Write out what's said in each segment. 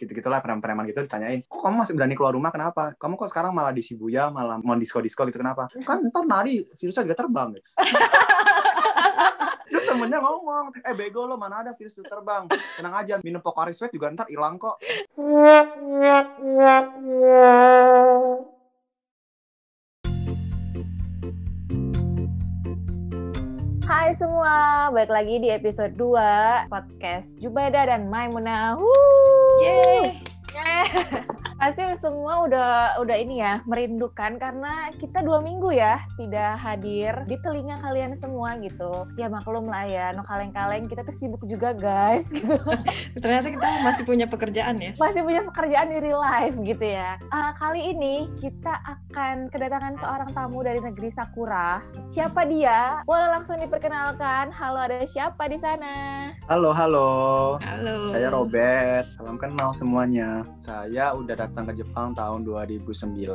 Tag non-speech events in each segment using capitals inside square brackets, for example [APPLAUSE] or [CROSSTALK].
gitu-gitulah preman-preman gitu ditanyain kok kamu masih berani keluar rumah kenapa kamu kok sekarang malah di Shibuya malah mau disco-disco gitu kenapa kan ntar nari virusnya juga terbang gitu. [LAUGHS] Terus temennya ngomong, eh bego lo mana ada virus itu terbang. Tenang aja, minum Pocari Sweat juga ntar hilang kok. [LAUGHS] Hai semua, balik lagi di episode 2 podcast Jubaida dan Maimuna. Yeay. Yeah. Pasti semua udah udah ini ya merindukan karena kita dua minggu ya tidak hadir di telinga kalian semua gitu. Ya maklum lah ya, no kaleng-kaleng kita tuh sibuk juga guys. [LAUGHS] Gitu. Ternyata kita masih punya pekerjaan ya. Masih punya pekerjaan di real life gitu ya. Uh, kali ini kita akan kedatangan seorang tamu dari negeri Sakura. Siapa dia? Boleh langsung diperkenalkan. Halo ada siapa di sana? Halo, halo. Halo. Saya Robert. Salam kenal semuanya. Saya udah datang ke Jepang tahun 2009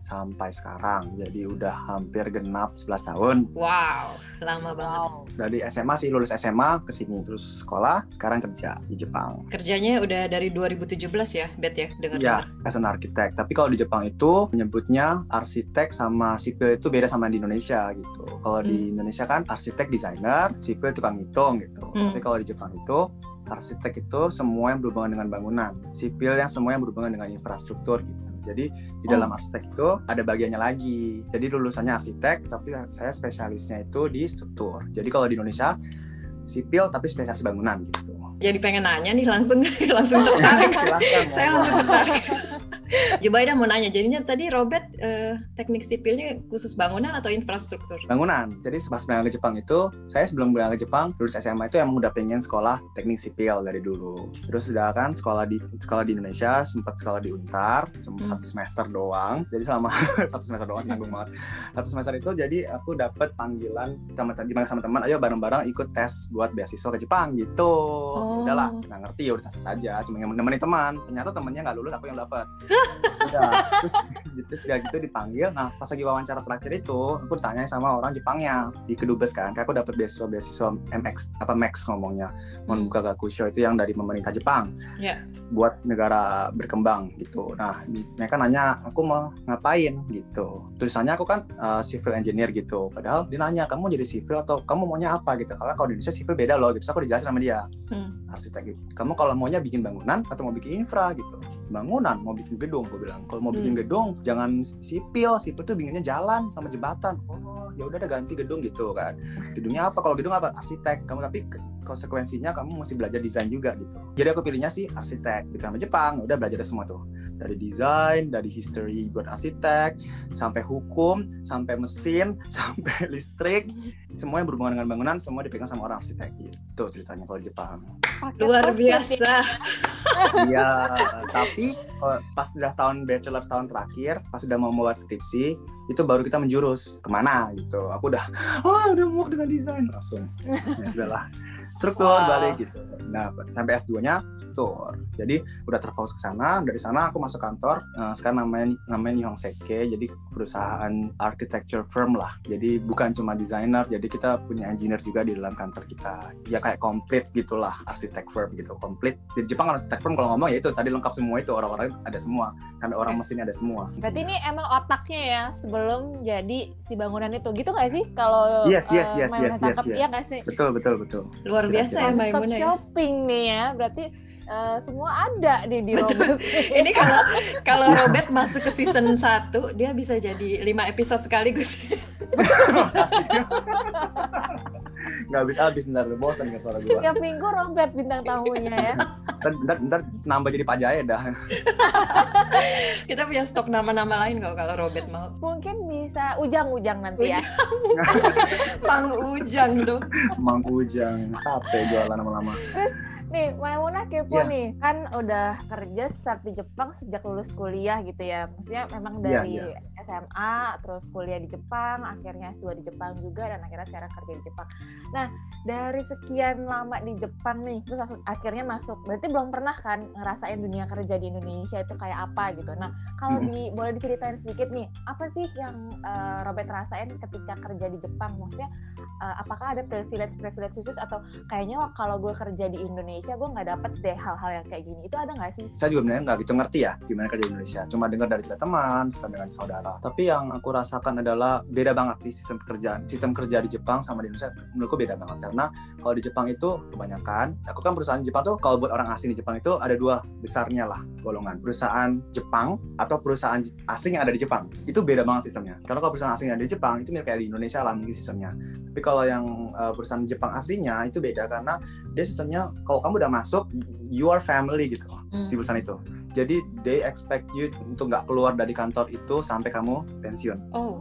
sampai sekarang. Jadi udah hampir genap 11 tahun. Wow, lama banget. Dari SMA sih lulus SMA ke sini terus sekolah, sekarang kerja di Jepang. Kerjanya udah dari 2017 ya, Bet ya, dengar Ya, as an architect. Tapi kalau di Jepang itu menyebutnya arsitek sama sipil itu beda sama di Indonesia gitu. Kalau di Hmm. Indonesia kan arsitek desainer, sipil tukang hitung gitu. Hmm. Tapi kalau di Jepang itu arsitek itu semua yang berhubungan dengan bangunan, sipil yang semua yang berhubungan dengan infrastruktur gitu. Jadi di Oh. dalam arsitek itu ada bagiannya lagi. Jadi lulusannya arsitek, tapi saya spesialisnya itu di struktur. Jadi kalau di Indonesia sipil tapi spesialis bangunan gitu. Jadi pengen nanya nih langsung [LAUGHS] langsung tertarik. Silakan, Saya langsung tertarik. [LAUGHS] Jubaida mau nanya, jadinya tadi Robert eh, teknik sipilnya khusus bangunan atau infrastruktur? bangunan. Jadi pas berangkat ke Jepang itu, saya sebelum berangkat ke Jepang, lulus SMA itu emang udah pengen sekolah teknik sipil dari dulu. Terus udah kan sekolah di sekolah di Indonesia, sempat sekolah di Untar, cuma Hmm. satu semester doang. Jadi selama [LAUGHS] satu semester doang nanggung banget. Satu semester itu jadi aku dapat panggilan sama dipanggil sama teman, ayo bareng-bareng ikut tes buat beasiswa ke Jepang gitu. Oh. Udahlah, nggak ngerti ya udah tes saja, cuma yang nemenin teman. Ternyata temennya nggak lulus, aku yang dapat. Sudah. Terus terus udah gitu dipanggil. Nah, pas lagi wawancara terakhir itu, aku tanya sama orang Jepangnya di kedubes kan. Kayak aku dapat beasiswa beasiswa MX apa Max ngomongnya. Hmm. Monbuka Gakusho itu yang dari pemerintah Jepang. Ya. Buat negara berkembang gitu. Nah, mereka nanya aku mau ngapain gitu. Tulisannya aku kan uh, civil engineer gitu. Padahal dia nanya kamu jadi sipil atau kamu maunya apa gitu. Karena kalau di Indonesia sipil beda loh gitu. Terus aku dijelasin sama dia Hmm. arsitek gitu. Kamu kalau maunya bikin bangunan atau mau bikin infra gitu. Bangunan mau bikin gedung, gue bilang. Kalau mau bikin Hmm. gedung jangan sipil, sipil tuh bikinnya jalan sama jembatan. Oh, ya udah ada ganti gedung gitu kan. Gedungnya apa? Kalau gedung apa? Arsitek. Kamu tapi konsekuensinya kamu mesti belajar desain juga gitu. Jadi aku pilihnya sih arsitek gitu sama Jepang. Udah belajar semua tuh. Dari desain, dari history buat arsitek, sampai hukum, sampai mesin, [LAUGHS] sampai listrik, semua yang berhubungan dengan bangunan semua dipegang sama orang arsitek gitu ceritanya kalau di Jepang. Paket Luar ya. biasa. Iya, tapi eh, pas udah tahun bachelor tahun terakhir, pas udah mau membuat skripsi, itu baru kita menjurus ke mana gitu. Aku udah, oh [LAUGHS] udah muak dengan desain langsung. Ya sudahlah, struktur Wow. balik gitu. Nah, sampai S2-nya struktur. Jadi udah terfokus ke sana. Dari sana aku masuk kantor. eh, sekarang namanya namanya Nihon Seike. Jadi perusahaan architecture firm lah. Jadi bukan cuma desainer. Jadi kita punya engineer juga di dalam kantor kita. Ya kayak komplit gitulah arsitek firm gitu. Komplit. Di Jepang kan arsitek firm kalau ngomong ya itu tadi lengkap semua itu orang-orang ada semua. Sampai orang Oke. mesinnya ada semua. Berarti ini emang otaknya ya sebelum jadi si bangunan itu gitu nggak sih kalau Yes, yes, eh, yes, yes, yes, yes. iya sih? Betul, betul, betul. Luar. Biasa ya One stop Maimuna ya. shopping nih ya, berarti eh, semua ada nih di [LAUGHS] Betul. Robert. Ini kalau kalau Robert masuk ke season 1, dia bisa jadi 5 episode sekaligus. [LAUGHS] Nggak bisa habis ntar bosan nggak suara gua. Tiap minggu Robert bintang tamunya ya. Ntar, ntar, ntar nambah jadi Pak Jaya dah. Kita punya stok nama-nama lain kok kalau Robert mau. Mungkin bisa ujang-ujang nanti ya. [LAUGHS] Mang Ujang dong. Mang Ujang, sate jualan lama-lama. Nih, Maimuna kepo Iya. nih. Kan udah kerja start di Jepang sejak lulus kuliah gitu ya. Maksudnya memang Iya, dari iya. SMA, terus kuliah di Jepang, akhirnya S2 di Jepang juga, dan akhirnya sekarang kerja di Jepang. Nah, dari sekian lama di Jepang nih, terus langsung akhirnya masuk. Berarti belum pernah kan ngerasain dunia kerja di Indonesia itu kayak apa gitu. Nah, kalau Mm-mm. di, boleh diceritain sedikit nih, apa sih yang eh, Robert rasain ketika kerja di Jepang? Maksudnya, eh, apakah ada privilege-privilege khusus atau kayaknya kalau gue kerja di Indonesia Indonesia gue nggak dapet deh hal-hal yang kayak gini. Itu ada nggak sih? Saya juga nggak gitu ngerti ya gimana kerja di Indonesia. Cuma dengar dari cerita teman cerita dengan saudara. Tapi yang aku rasakan adalah beda banget sih sistem pekerjaan sistem kerja di Jepang sama di Indonesia menurutku beda banget. Karena kalau di Jepang itu kebanyakan aku kan perusahaan Jepang tuh kalau buat orang asing di Jepang itu ada dua besarnya lah golongan. Perusahaan Jepang atau perusahaan asing yang ada di Jepang. Itu beda banget sistemnya. Karena kalau perusahaan asing yang ada di Jepang itu mirip kayak di Indonesia lah mungkin sistemnya. Tapi kalau yang uh, perusahaan Jepang aslinya itu beda. Karena dia sistemnya kalau udah masuk you are family gitu Hmm. di perusahaan itu. Jadi they expect you untuk nggak keluar dari kantor itu sampai kamu pensiun. Oh.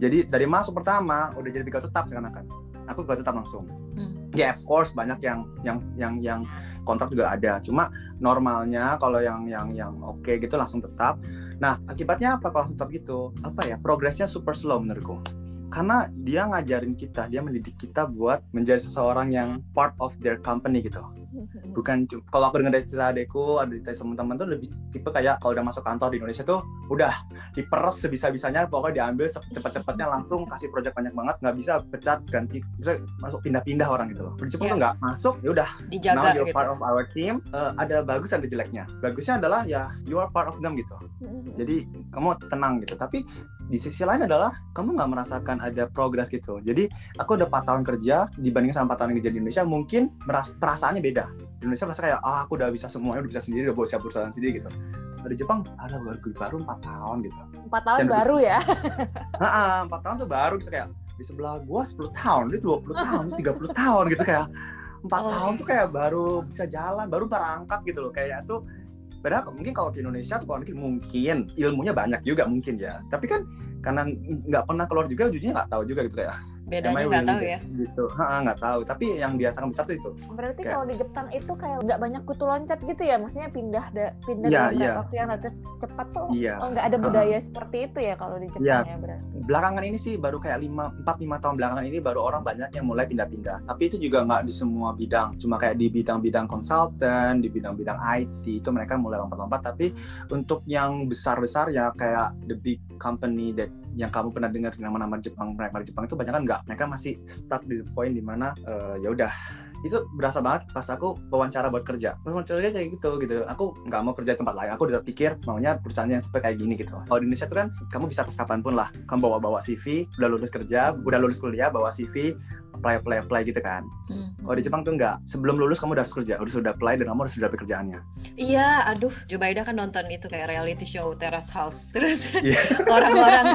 jadi dari masuk pertama udah jadi pegawai tetap seakan-akan aku pegawai tetap langsung. Hmm. ya of course banyak yang yang yang yang kontrak juga ada. Cuma normalnya kalau yang yang yang oke gitu langsung tetap. Nah akibatnya apa kalau langsung tetap gitu? Apa ya? Progresnya super slow menurutku. Karena dia ngajarin kita dia mendidik kita buat menjadi seseorang yang part of their company gitu bukan kalau aku dengar dari cerita adekku ada cerita teman-teman tuh lebih tipe kayak kalau udah masuk kantor di Indonesia tuh udah diperes sebisa-bisanya pokoknya diambil cepat-cepatnya langsung kasih project banyak banget nggak bisa pecat ganti bisa masuk pindah-pindah orang gitu loh. Di Jepang Iya. tuh nggak masuk ya udah. Now you're gitu. part of our team. Eh, ada bagus ada jeleknya. Bagusnya adalah ya you are part of them gitu. Jadi kamu tenang gitu. Tapi di sisi lain adalah kamu nggak merasakan ada progres gitu. Jadi aku udah 4 tahun kerja dibanding sama 4 tahun kerja di Indonesia mungkin meras perasaannya beda di Indonesia merasa kayak ah aku udah bisa semuanya udah bisa sendiri udah bawa siap perusahaan sendiri gitu di Jepang ada baru baru 4 tahun gitu empat tahun Dan baru ya [LAUGHS] nah 4 tahun tuh baru gitu kayak di sebelah gua 10 tahun dia 20 tahun dia 30 tahun gitu kayak 4 Oh. tahun tuh kayak baru bisa jalan baru merangkak gitu loh kayak tuh Padahal mungkin kalau ke Indonesia kalau mungkin mungkin ilmunya banyak juga mungkin ya. Tapi kan karena nggak pernah keluar juga, ujungnya nggak tahu juga gitu kayak. Bedanya nggak tahu ya. Gitu, nggak tahu. Tapi yang dirasakan besar tuh itu. berarti Kayak- kalau di Jepang itu kayak nggak banyak kutu loncat gitu ya maksudnya pindah da- pindah Iya, dalam iya. waktu yang relatif cepat tuh Iya. oh nggak ada budaya seperti itu ya kalau di Jepang Iya. ya berarti Belakangan ini sih baru kayak 5 4 5 tahun belakangan ini baru orang banyak yang mulai pindah-pindah. Tapi itu juga nggak di semua bidang. Cuma kayak di bidang-bidang konsultan, di bidang-bidang IT itu mereka mulai lompat-lompat. Tapi untuk yang besar-besar ya kayak the big company that yang kamu pernah dengar nama-nama Jepang mereka Jepang itu banyak kan? Nggak mereka masih stuck di point di mana eh, ya udah itu berasa banget pas aku wawancara buat kerja. Pas wawancara kerja kayak gitu gitu. Aku nggak mau kerja di tempat lain. Aku udah pikir maunya perusahaan yang seperti kayak gini gitu. Kalau di Indonesia tuh kan kamu bisa pas kapan pun lah. Kamu bawa bawa CV udah lulus kerja udah lulus kuliah bawa CV apply apply apply gitu kan. Hmm. kalau di Jepang tuh nggak. Sebelum lulus kamu udah harus kerja. Harus sudah apply dan kamu harus sudah dapat kerjaannya Iya, aduh, Jubaida kan nonton itu kayak reality show Terrace House. [LAUGHS] Terus Iya. orang-orang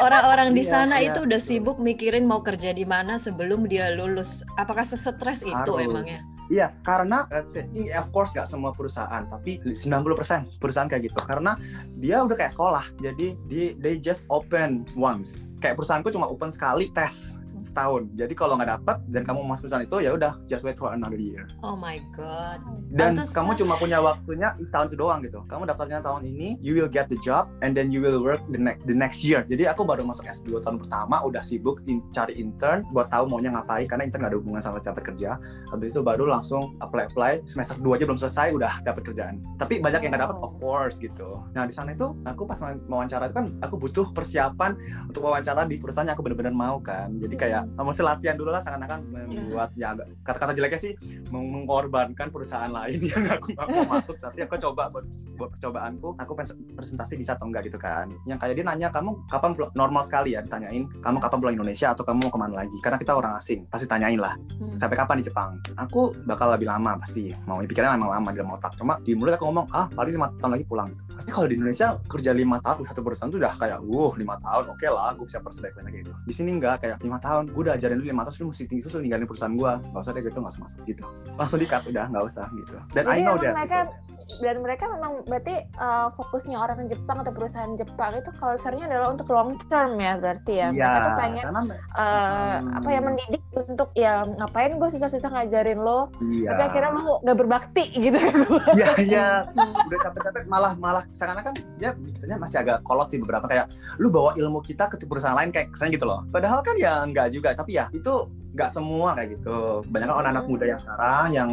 orang-orang di Iya, sana iya. itu udah sibuk mikirin mau kerja di mana sebelum dia lulus. Apakah sesetres itu Harus. emangnya? Iya, karena ini of course nggak semua perusahaan, tapi 90% perusahaan kayak gitu. Karena dia udah kayak sekolah, jadi di, they just open once. Kayak perusahaanku cuma open sekali tes setahun. Jadi kalau nggak dapet dan kamu masuk perusahaan itu ya udah just wait for another year. Oh my god. Dan Pantesan. kamu cuma punya waktunya tahun itu doang gitu. Kamu daftarnya tahun ini, you will get the job and then you will work the next the next year. Jadi aku baru masuk S2 tahun pertama udah sibuk in- cari intern buat tahu maunya ngapain karena intern nggak ada hubungan sama dapat kerja. Habis itu baru langsung apply apply semester 2 aja belum selesai udah dapat kerjaan. Tapi banyak yang nggak dapat of course gitu. Nah, di sana itu aku pas ma- wawancara itu kan aku butuh persiapan untuk wawancara di perusahaan yang aku benar-benar mau kan. Jadi kayak mesti latihan dulu lah seakan-akan membuat ya agak kata-kata jeleknya sih meng- mengorbankan perusahaan lain [LAUGHS] yang aku mau masuk. Tapi aku coba buat, buat percobaanku aku pres- presentasi bisa atau enggak gitu kan. Yang kayak dia nanya kamu kapan normal sekali ya ditanyain kamu kapan pulang Indonesia atau kamu mau ke mana lagi? Karena kita orang asing pasti tanyain lah Hmm. sampai kapan di Jepang? Aku bakal lebih lama pasti mau pikirnya emang lama di dalam otak. Cuma di mulut aku ngomong ah paling lima tahun lagi pulang. Tapi kalau di Indonesia kerja lima tahun satu perusahaan tuh udah kayak wuh lima tahun oke lah gue bisa persebaik lagi gitu. Di sini enggak kayak lima tahun gue udah ajarin lu lima tahun terus lu mesti tinggi terus lu ninggalin perusahaan gue nggak usah deh gitu nggak usah masuk gitu. Langsung di cut udah nggak usah gitu. Dan I know that mereka gitu. Dan mereka memang berarti uh, fokusnya orang Jepang atau perusahaan Jepang itu culture-nya adalah untuk long term ya berarti ya. Iya, Mereka tuh pengen karena uh, Hmm. apa ya mendidik untuk ya ngapain gue susah-susah ngajarin lo, iya tapi akhirnya lo gak berbakti gitu [LAUGHS] iya iya Hmm. udah capek-capek malah malah seakan-akan dia mikirnya masih agak kolot sih beberapa kayak lu bawa ilmu kita ke perusahaan lain kayak kesannya gitu loh padahal kan ya enggak juga tapi ya itu nggak semua kayak gitu. Banyak kan anak-anak muda yang sekarang yang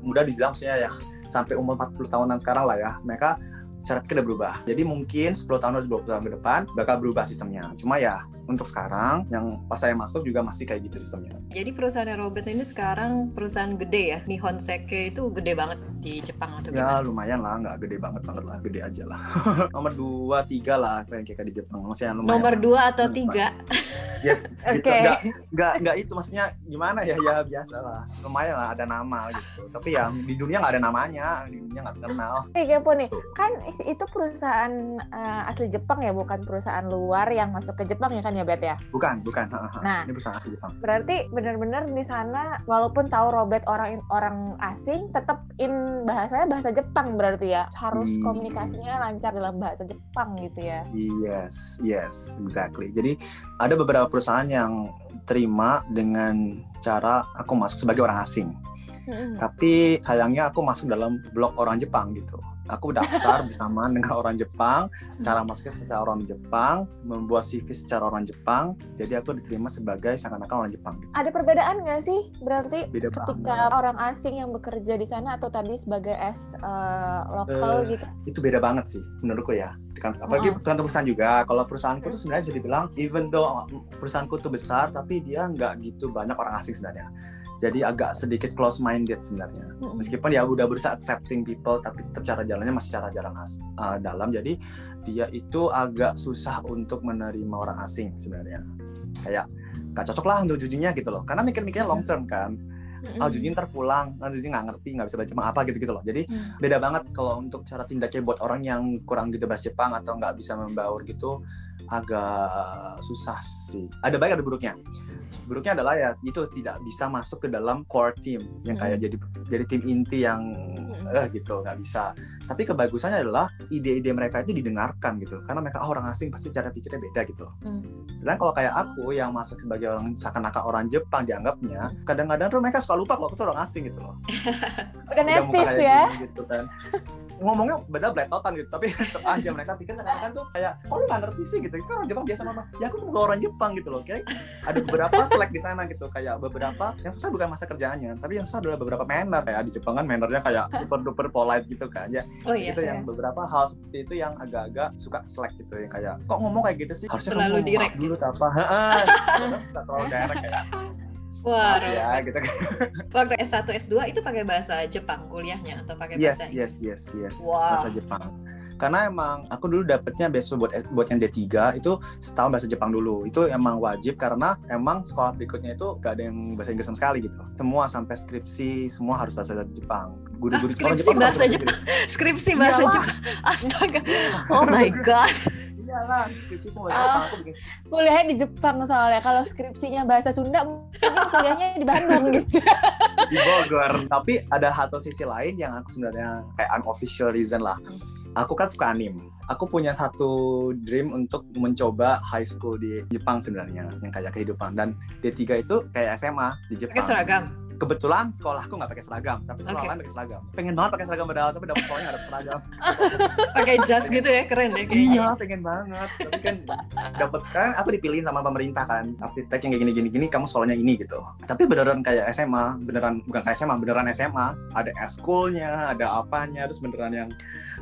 muda dibilang maksudnya ya sampai umur 40 tahunan sekarang lah ya. Mereka cara pikir udah berubah. Jadi mungkin 10 tahun atau 20 tahun ke depan bakal berubah sistemnya. Cuma ya untuk sekarang yang pas saya masuk juga masih kayak gitu sistemnya. Jadi perusahaan Robert ini sekarang perusahaan gede ya. Nihon Seke itu gede banget di Jepang atau Ya gimana? lumayan lah, nggak gede banget banget lah, gede aja lah. [LAUGHS] Nomor 2, 3 lah kayak kayak di Jepang. Maksudnya lumayan. Nomor lah. dua atau Lumayan. tiga? [LAUGHS] Ya, gitu. Oke. Nggak, nggak, nggak itu maksudnya gimana ya, ya biasa lah. Lumayan lah ada nama gitu. Tapi ya di dunia nggak ada namanya, di dunia nggak terkenal. Nih kepo nih, kan itu perusahaan eh, asli Jepang ya, bukan perusahaan luar yang masuk ke Jepang ya kan ya Bet ya? Bukan, bukan. Nah. Ini perusahaan asli Jepang. Berarti benar-benar di sana walaupun tahu Robert orang orang asing, tetap in bahasanya bahasa Jepang berarti ya. Harus Hmm. komunikasinya lancar dalam bahasa Jepang gitu ya. Yes, yes, exactly. Jadi ada beberapa perusahaan yang terima dengan cara aku masuk sebagai orang asing. Tapi sayangnya aku masuk dalam blok orang Jepang gitu. Aku daftar bersamaan dengan orang Jepang, cara masuknya secara orang Jepang, membuat CV secara orang Jepang. Jadi aku diterima sebagai seakan-akan orang Jepang. Ada perbedaan nggak sih berarti Beda ketika banget. orang asing yang bekerja di sana atau tadi sebagai as eh, lokal Eh, gitu? Itu beda banget sih menurutku ya. Apalagi tergantung perusahaan juga. Kalau perusahaanku tuh sebenarnya bisa dibilang even though perusahaanku tuh besar, tapi dia nggak gitu banyak orang asing sebenarnya. Jadi agak sedikit close minded sebenarnya. Mm-mm. meskipun ya udah berusaha accepting people tapi tetap cara jalannya masih cara jalan as, uh, dalam jadi dia itu agak susah untuk menerima orang asing sebenarnya kayak gak cocok lah untuk jujunya gitu loh karena mikir-mikirnya long term kan Mm-mm. ah juji ntar pulang ah juji nggak ngerti nggak bisa baca apa gitu gitu loh jadi Hmm. beda banget kalau untuk cara tindaknya buat orang yang kurang gitu bahasa Jepang atau nggak bisa membaur gitu agak susah sih. Ada baik ada buruknya. Buruknya adalah ya itu tidak bisa masuk ke dalam core team. Yang kayak jadi jadi tim inti yang eh gitu nggak bisa. Tapi kebagusannya adalah ide-ide mereka itu didengarkan gitu. Karena mereka oh, orang asing pasti cara pikirnya beda gitu Hmm. sedangkan kalau kayak aku yang masuk sebagai orang seakan-akan orang Jepang dianggapnya kadang-kadang tuh mereka suka lupa kalau aku tuh orang asing gitu loh. [LAUGHS] Udah native ya. gini gitu kan ngomongnya beda beletotan gitu tapi [LAUGHS] tetap aja mereka pikir seakan-akan tuh kayak kok lu nggak ngerti sih? gitu. Itu kan orang Jepang biasa ngomong ya aku tuh bukan orang Jepang gitu loh. Kayak ada beberapa selek di sana gitu kayak beberapa yang susah bukan masa kerjaannya tapi yang susah adalah beberapa manner. Kayak di Jepang kan mannernya kayak [LAUGHS] super duper polite gitu kan. Ya Oh iya. itu yang beberapa hal seperti itu yang agak-agak suka selek gitu yang kayak kok ngomong kayak gitu sih? Harusnya Terlalu kamu direct maaf dulu apa [LAUGHS] terlalu direct kayak Wah, maaf ya gitu kan [LAUGHS] waktu S1 S2 itu pakai bahasa Jepang kuliahnya atau pakai yes bahasa yes yes yes Wow. bahasa Jepang karena emang aku dulu dapetnya beasiswa buat buat yang D3 itu setahun bahasa Jepang dulu itu emang wajib karena emang sekolah berikutnya itu gak ada yang bahasa Inggris sama sekali gitu semua sampai skripsi semua harus bahasa Jepang guru-guru Ah, skripsi Jepang bahasa harus Jepang. Skripsi [LAUGHS] bahasa. Jepang. Astaga. Oh my god. Iyalah skripsi semua bahasa Ah. Jepang aku bikin Kuliahnya di Jepang soalnya. Kalau skripsinya bahasa Sunda, mungkin kuliahnya di Bandung [LAUGHS] gitu. di Bogor. Tapi ada satu sisi lain yang aku sebenarnya kayak unofficial reason lah. Aku kan suka anim. Aku punya satu dream untuk mencoba high school di Jepang sebenarnya, yang kayak kehidupan. Dan D3 itu kayak SMA di Jepang. Pakai seragam. Kebetulan sekolahku nggak pakai seragam, tapi sekolah Oke. lain pakai seragam. Pengen banget pakai seragam padahal, tapi dapet sekolahnya nggak dapet seragam. [LAUGHS] Pakai jas gitu ya, keren deh kayaknya. Iya, pengen banget. Tapi kan dapat sekarang aku dipilihin sama pemerintah kan, arsitek yang kayak gini-gini gini, kamu sekolahnya ini gitu. Tapi beneran kayak SMA, beneran bukan kayak SMA, beneran SMA. Ada eskulnya, ada apanya, terus beneran yang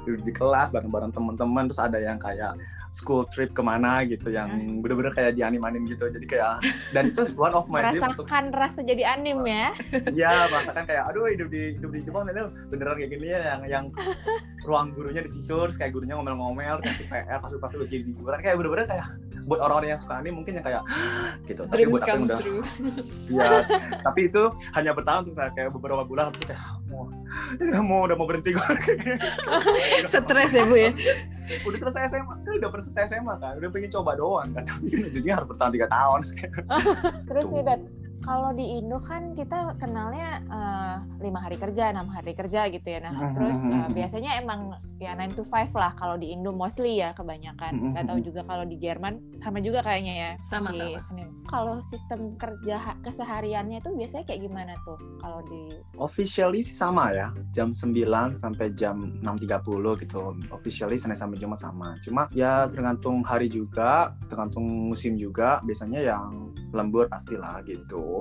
duduk di kelas bareng-bareng teman-teman, terus ada yang kayak school trip ke mana gitu, yang bener-bener kayak di anim-anim gitu. Jadi kayak dan itu one of my dream untuk rasa jadi anim ya. Iya, merasakan kayak aduh hidup di hidup di Jepang beneran kayak gini ya yang yang ruang gurunya di situ terus kayak gurunya ngomel-ngomel kasih PR pas pas lagi liburan kayak bener-bener kayak buat orang-orang yang suka anime mungkin yang kayak gitu. Tapi Dreams buat aku yang udah [LAUGHS] ya tapi itu hanya bertahan untuk saya kayak beberapa bulan habis itu kayak mau ya [LAUGHS] mau udah mau berhenti gue. [LAUGHS] Stres ya, Bu ya. udah selesai SMA kan udah pernah selesai SMA kan udah pengen coba doang kan tapi ujungnya harus bertahan tiga tahun Terus nih. Bet, kalau di Indo kan kita kenalnya eh, lima hari kerja, enam hari kerja gitu ya. Nah, Mhm, terus mhm. biasanya emang ya 9 to 5 lah kalau di Indo mostly ya kebanyakan. Gak tahu juga kalau di Jerman sama juga kayaknya ya. Sama, si sama. Senin. Kalau sistem kerja ha- kesehariannya tuh biasanya kayak gimana tuh kalau di officially sih sama ya jam 9 sampai jam 6.30 gitu officially Senin sampai Jumat sama cuma ya tergantung hari juga tergantung musim juga biasanya yang lembur pastilah gitu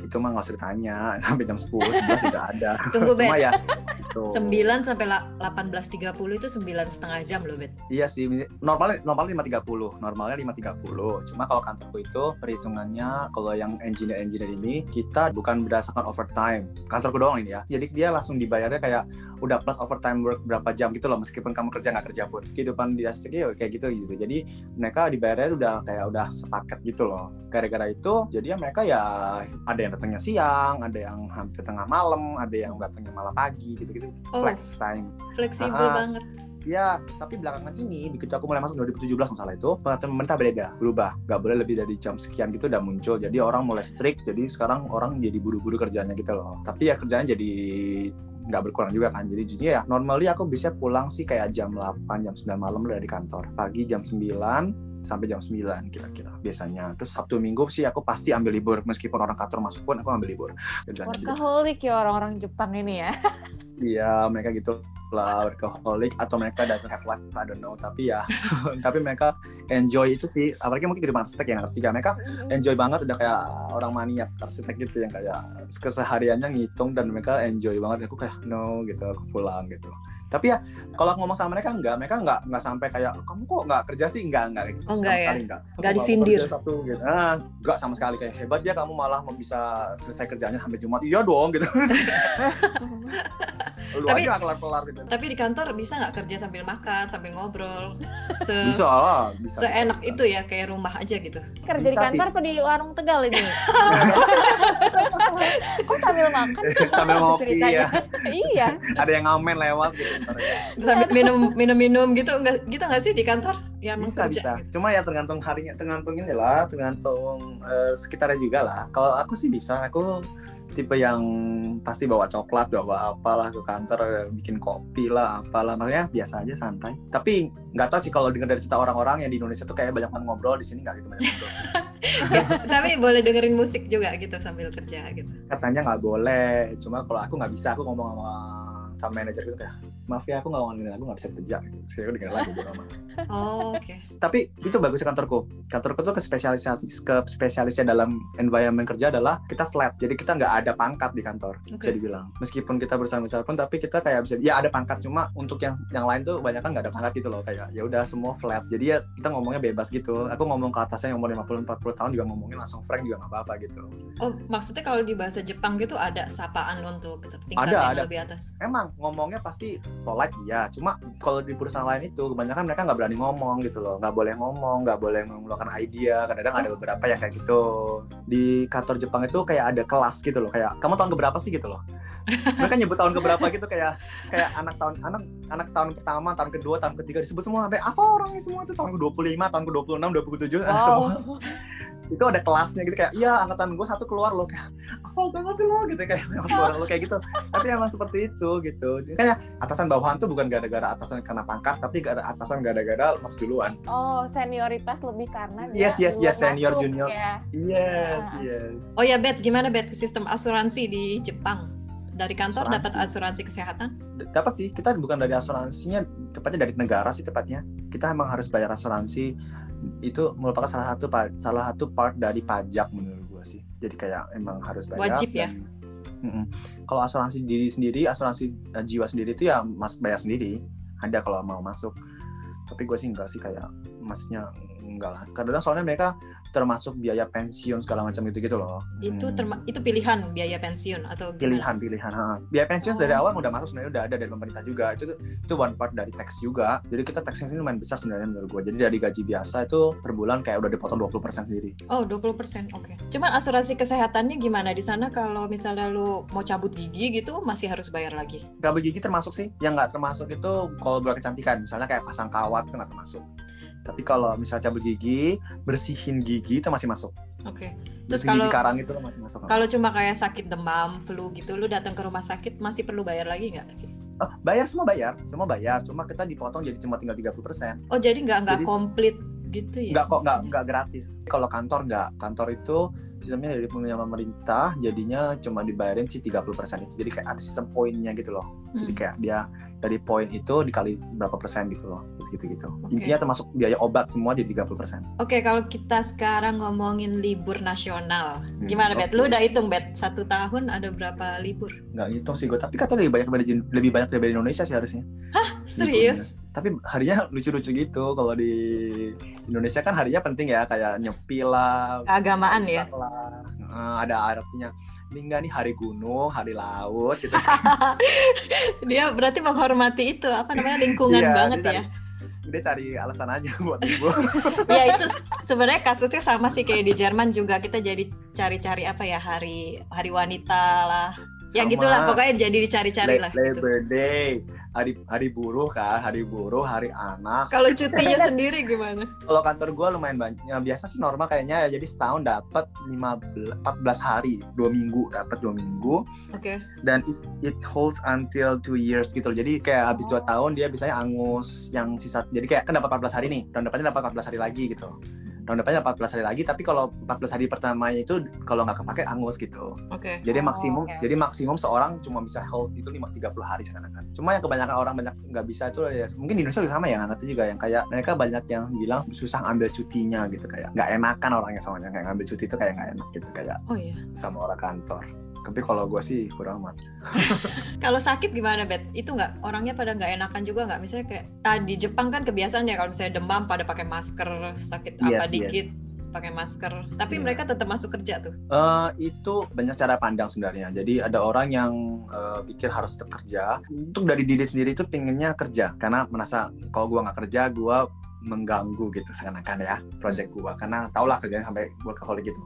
Itu mah nggak usah ditanya [LAUGHS] sampai jam 10 11 sudah ada [LAUGHS] Tunggu, cuma Bet. ya gitu 9 sampai la- 18.30 itu 9 setengah jam loh, Bet. Iya sih, normalnya normalnya 5.30, normalnya 5.30. Cuma kalau kantorku itu perhitungannya kalau yang engineer-engineer ini kita bukan berdasarkan overtime. Kantorku doang ini ya. Jadi dia langsung dibayarnya kayak udah plus overtime work berapa jam gitu loh meskipun kamu kerja nggak kerja pun. Kehidupan di asik ya kayak gitu gitu. Jadi mereka dibayarnya udah kayak udah sepaket gitu loh. Gara-gara itu jadi ya mereka ya ada yang datangnya siang, ada yang hampir tengah malam, ada yang datangnya malah pagi gitu-gitu. Oh. Flex time. Fleksibel Ah, ah. banget. Ya, tapi belakangan ini begitu aku mulai masuk 2017 masalah itu, peraturan pemerintah beda, berubah. Gak boleh lebih dari jam sekian gitu udah muncul. Jadi orang mulai strict, jadi sekarang orang jadi buru-buru kerjanya gitu loh. Tapi ya kerjanya jadi nggak berkurang juga kan. Jadi jadinya ya normally aku bisa pulang sih kayak jam 8, jam 9 malam dari kantor. Pagi jam 9 sampai jam 9 kira-kira biasanya. Terus Sabtu Minggu sih aku pasti ambil libur meskipun orang kantor masuk pun aku ambil libur. Gitu. Workaholic ya orang-orang Jepang ini ya. [LAUGHS] Iya, mereka gitu lah workaholic atau mereka doesn't have life, I don't know. Tapi ya, [LAUGHS] tapi mereka enjoy itu sih. Apalagi mungkin kehidupan arsitek yang ngerti kan. Mereka enjoy banget udah kayak orang maniak arsitek gitu yang kayak kesehariannya ngitung dan mereka enjoy banget. Aku kayak no gitu, aku pulang gitu. Tapi ya kalau aku ngomong sama mereka enggak, mereka enggak enggak sampai kayak kamu kok enggak kerja sih enggak enggak gitu. Oh, enggak sama ya? sekali enggak. Enggak disindir. Sabtu gitu. Ah, enggak sama sekali kayak hebat ya kamu malah bisa selesai kerjanya sampai Jumat. Iya dong gitu. [LAUGHS] Lu Tapi- aja kelar-kelar gitu. Tapi di kantor bisa nggak kerja sambil makan, sambil ngobrol? Se Bisa lah, bisa. Seenak bisa. itu ya, kayak rumah aja gitu. Kerja di Bisa sih. kantor apa di warung Tegal ini? [LAUGHS] Sambil makan? [LAUGHS] Sambil ngopi ceritanya? ya. [LAUGHS] iya. [LAUGHS] Ada yang ngamen lewat gitu. ntar ya. Sambil minum minum minum gitu nggak gitu nggak sih di kantor? Ya Bisa kerja. bisa. Cuma ya tergantung harinya, tergantung ini lah, tergantung eh, sekitarnya juga lah. Kalau aku sih bisa, aku tipe yang pasti bawa coklat, bawa apalah ke kantor, bikin kopi lah, apalah. Makanya biasa aja santai. Tapi nggak tahu sih kalau dengar dari cerita orang-orang yang di Indonesia tuh kayak banyak banget ngobrol di sini nggak gitu banyak ngobrol. Sih. [LAUGHS] Tapi boleh dengerin musik juga gitu sambil kerja gitu. Katanya nggak boleh. Cuma kalau aku nggak bisa, aku ngomong sama sama manajer gitu kayak maaf ya aku nggak ngomongin lagu nggak bisa kerja gitu. Saya udah dengerin lagu bodo amat. [LAUGHS] Oh, oke. tapi itu bagus kantorku kantorku tuh kespesialisasi ke spesialisnya dalam environment kerja adalah kita flat jadi kita nggak ada pangkat di kantor Oke. bisa dibilang meskipun kita bersama besar pun tapi kita kayak bisa ya ada pangkat cuma untuk yang yang lain tuh banyak kan nggak ada pangkat gitu loh kayak ya udah semua flat jadi ya kita ngomongnya bebas gitu aku ngomong ke atasnya yang umur 50 40 tahun juga ngomongin langsung frank juga nggak apa-apa gitu Oh, maksudnya kalau di bahasa Jepang gitu ada sapaan untuk tingkat Ada, yang ada. lebih atas. emang ngomongnya pasti polite iya. Cuma kalau di perusahaan lain itu kebanyakan mereka nggak berani ngomong gitu loh. Nggak boleh ngomong nggak boleh mengeluarkan ide kadang-kadang ada beberapa yang kayak gitu. Di kantor Jepang itu kayak ada kelas gitu loh. Kayak kamu tahun keberapa sih? gitu loh. [LAUGHS] Mereka nyebut tahun keberapa gitu kayak kayak anak tahun anak anak tahun pertama tahun kedua tahun ketiga disebut semua. Sampai apa orangnya semua itu? Tahun ke 25 tahun ke 26 27 ada semua Wow. itu ada kelasnya gitu. Kayak iya angkatan gue satu keluar loh. Kayak hafal banget sih lo? Gitu kayak lo? Kayak gitu. Tapi emang seperti itu gitu. Kayak atasan bawahan tuh bukan gara-gara atasan karena pangkat tapi gara atasan gara-gara masuk duluan Oh, senioritas lebih karena Yes, dia yes, yes, senior, masuk junior. Ya. yes Ah. yes Oh ya, Bet, gimana Bet sistem asuransi di Jepang? Dari kantor Asuransi. dapat asuransi kesehatan? D- dapat sih kita bukan dari asuransinya tepatnya dari negara sih tepatnya kita emang harus bayar asuransi itu merupakan salah satu salah satu part dari pajak menurut gua sih jadi kayak emang harus bayar Wajib ya? dan- Mm-mm. kalau asuransi diri sendiri asuransi eh, jiwa sendiri itu ya mas bayar sendiri. Ada kalau mau masuk. Tapi gue sih enggak sih kayak maksudnya enggak lah. Kadang soalnya mereka termasuk biaya pensiun segala macam gitu gitu loh Itu Hmm. terma- itu pilihan biaya pensiun atau gimana? pilihan pilihan ha. biaya pensiun Oh. dari awal udah masuk sebenarnya udah ada dari pemerintah juga itu itu one part dari tax juga jadi kita taxnya ini lumayan besar sebenarnya menurut gue jadi dari gaji biasa itu per bulan kayak udah dipotong 20% sendiri Oh, 20%. Oke. Cuman asuransi kesehatannya gimana di sana kalau misalnya lu mau cabut gigi gitu masih harus bayar lagi? kabel gigi termasuk sih yang nggak termasuk itu kalau buat kecantikan misalnya kayak pasang kawat itu nggak termasuk tapi kalau misal cabut gigi bersihin gigi itu masih masuk Oke. Terus Bersihin kalau karang itu masih masuk kalau cuma kayak sakit demam, flu gitu lu datang ke rumah sakit masih perlu bayar lagi nggak? Oh, bayar semua bayar semua bayar cuma kita dipotong jadi cuma tinggal 30% Oh, jadi nggak nggak komplit gitu ya. Nggak kok nggak nggak gratis. Kalau kantor nggak. Kantor itu sistemnya dari pemerintah, jadinya cuma dibayarin sih 30% itu. Jadi kayak ada sistem poinnya gitu loh. Jadi Hmm. kayak dia dari poin itu dikali berapa persen gitu loh. Gitu-gitu. Oke. Intinya termasuk biaya obat semua jadi 30%. Oke, kalau kita sekarang ngomongin libur nasional, Hmm, gimana Bet? oke. Lu udah hitung Bet satu tahun ada berapa libur? Nggak ngitung sih gue, tapi katanya lebih banyak daripada lebih banyak daripada Indonesia sih harusnya. Serius? Tapi harinya lucu-lucu gitu kalau di Indonesia kan harinya penting ya kayak nyepi lah, Keagamaan ya. Lah. Eh, ada artinya ini enggak nih hari gunung, hari laut gitu. [LAUGHS] Dia berarti menghormati itu apa namanya lingkungan Iya, banget dia ya. Dia cari alasan aja [LAUGHS] buat libur. [LAUGHS] ya itu sebenarnya kasusnya sama sih kayak di Jerman juga kita jadi cari-cari apa ya hari hari wanita lah. Ya Sama. gitulah pokoknya jadi dicari-cari lah. La- gitu. Labor Day, hari hari buruh kan, hari buruh, hari anak. Kalau cutinya sendiri gimana? Kalau kantor gue lumayan banyak. Yang biasa sih normal kayaknya ya jadi setahun dapat 15 14 hari, dua minggu dapat dua minggu. Oke. dan it, it holds until two years gitu loh. Jadi kayak habis dua tahun dia biasanya angus yang sisa. Jadi kayak kan dapat 14 hari nih, tahun depannya dapat 14 hari lagi gitu. Tahun depannya dapat 14 hari lagi, tapi kalau 14 hari pertamanya itu kalau nggak kepake angus gitu. Oke. Jadi Oh, maksimum oke. jadi maksimum seorang cuma bisa hold itu 5 30 hari sekarang Cuma yang kebanyakan orang banyak nggak bisa itu ya mungkin di Indonesia juga sama ya nggak ngerti juga yang kayak mereka banyak yang bilang susah ambil cutinya gitu kayak nggak enakan orangnya sama yang kayak ngambil cuti itu kayak nggak enak gitu kayak Oh iya. sama orang kantor. Tapi kalau gue sih kurang amat. [LAUGHS] Kalau sakit gimana Bet? Itu nggak orangnya pada nggak enakan juga nggak? Misalnya kayak ah, di Jepang kan kebiasaan ya kalau misalnya demam pada pakai masker, sakit apa Yes, dikit yes. pakai masker. Tapi Iya. mereka tetap masuk kerja tuh. Eh, itu banyak cara pandang sebenarnya. Jadi ada orang yang eh, pikir harus tetap kerja. Untuk dari diri sendiri itu pinginnya kerja karena merasa kalau gua nggak kerja gua mengganggu gitu seakan-akan ya project gua karena tau lah kerjanya sampai workaholic gitu.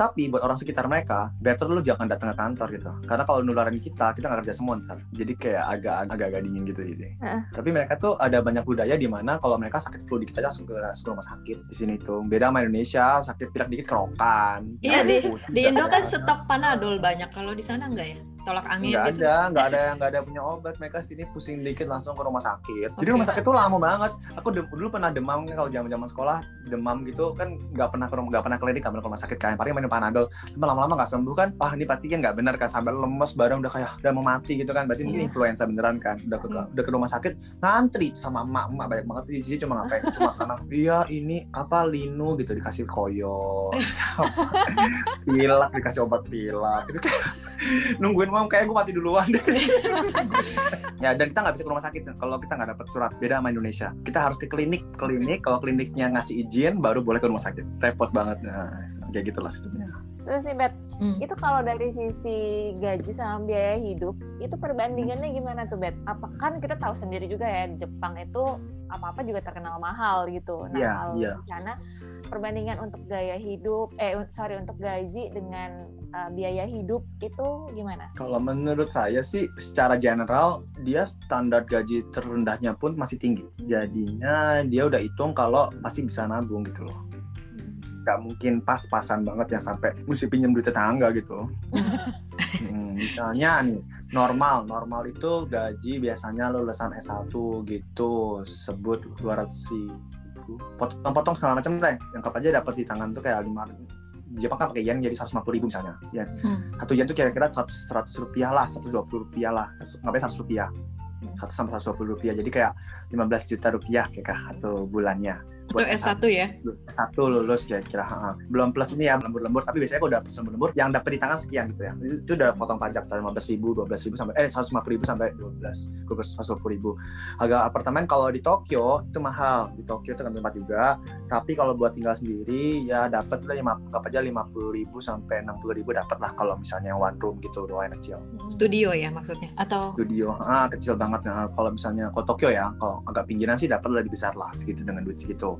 Tapi buat orang sekitar mereka, better lu jangan datang ke kantor gitu. Karena kalau nularin kita, kita nggak kerja semua ntar. Jadi kayak agak agak agak dingin gitu jadi. Heeh. Tapi mereka tuh ada banyak budaya di mana kalau mereka sakit flu dikit aja langsung ke, langsung rumah sakit. Di sini tuh beda sama Indonesia, sakit pilek dikit kerokan. Iya, di- Di Indo kan stok panadol banyak. Kalau di sana nggak ya? Tolak angin nggak gitu. ada nggak ada nggak ada punya obat. Mereka sini pusing dikit langsung ke rumah sakit. Jadi Oke. rumah sakit tuh lama banget. Aku de- dulu pernah demam kalau zaman zaman sekolah demam gitu kan nggak pernah ke rumah nggak pernah klinik nggak pernah ke rumah sakit kan. Paling minum panadol. Cuma lama-lama nggak sembuh kan wah ini pasti kan nggak benar kan sampai lemes badan udah kayak udah mau mati gitu kan. Berarti mungkin Iya. influenza beneran kan. Udah ke Hmm. udah ke rumah sakit ngantri sama emak-emak banyak banget. Tuh di sini cuma ngapain? Cuma [LAUGHS] karena iya ini apa linu gitu. Dikasih koyo. [LAUGHS] Pilak dikasih obat pilak itu kayak nungguin mam kayak gue mati duluan. [LAUGHS] Ya dan kita nggak bisa ke rumah sakit kalau kita nggak dapat surat beda sama Indonesia. Kita harus ke klinik klinik. Kalau kliniknya ngasih izin baru boleh ke rumah sakit. Repot banget. Nah kayak gitulah sistemnya Terus nih Bet, Hmm. itu kalau dari sisi gaji sama biaya hidup, itu perbandingannya gimana tuh Bet? Apa kan kita tahu sendiri juga ya di Jepang itu apa-apa juga terkenal mahal gitu. Nah Iya, kalau iya. di sana perbandingan untuk gaya hidup, eh sorry untuk gaji dengan uh, biaya hidup itu gimana? kalau menurut saya sih secara general dia standar gaji terendahnya pun masih tinggi jadinya dia udah hitung kalau masih bisa nabung gitu loh nggak mungkin pas-pasan banget yang sampai mesti pinjam duit tetangga gitu. [LAUGHS] Hmm, misalnya nih normal normal itu gaji biasanya lulusan S1 gitu sebut 200 ribu. Potong-potong segala macam deh lengkap aja dapat di tangan tuh kayak lima di Jepang kan pakai yen jadi 150 ribu misalnya ya. Hmm. satu yen tuh kira-kira 100 100 rupiah lah 120 rupiah lah 100 ngapain 100 rupiah. 100 sampai 120 rupiah jadi kayak 15 juta rupiah kayak atau bulannya Itu S1 ya? satu lulus kira-kira belum plus ini ya lembur-lembur tapi biasanya kalau udah plus lembur yang dapat di tangan sekian gitu ya. Itu, udah potong pajak dari 15 ribu 12 ribu sampai eh 150 ribu sampai 12 12 120 ribu. Harga apartemen kalau di Tokyo itu mahal. Di Tokyo itu kan tempat juga. Tapi kalau buat tinggal sendiri ya dapat lah lima aja 50 ribu sampai 60 ribu dapat lah kalau misalnya one room gitu doang kecil. Studio ya maksudnya? Atau? Studio ah kecil banget. Nah kalau misalnya kalau Tokyo ya kalau agak pinggiran sih dapat lebih besar lah segitu dengan duit segitu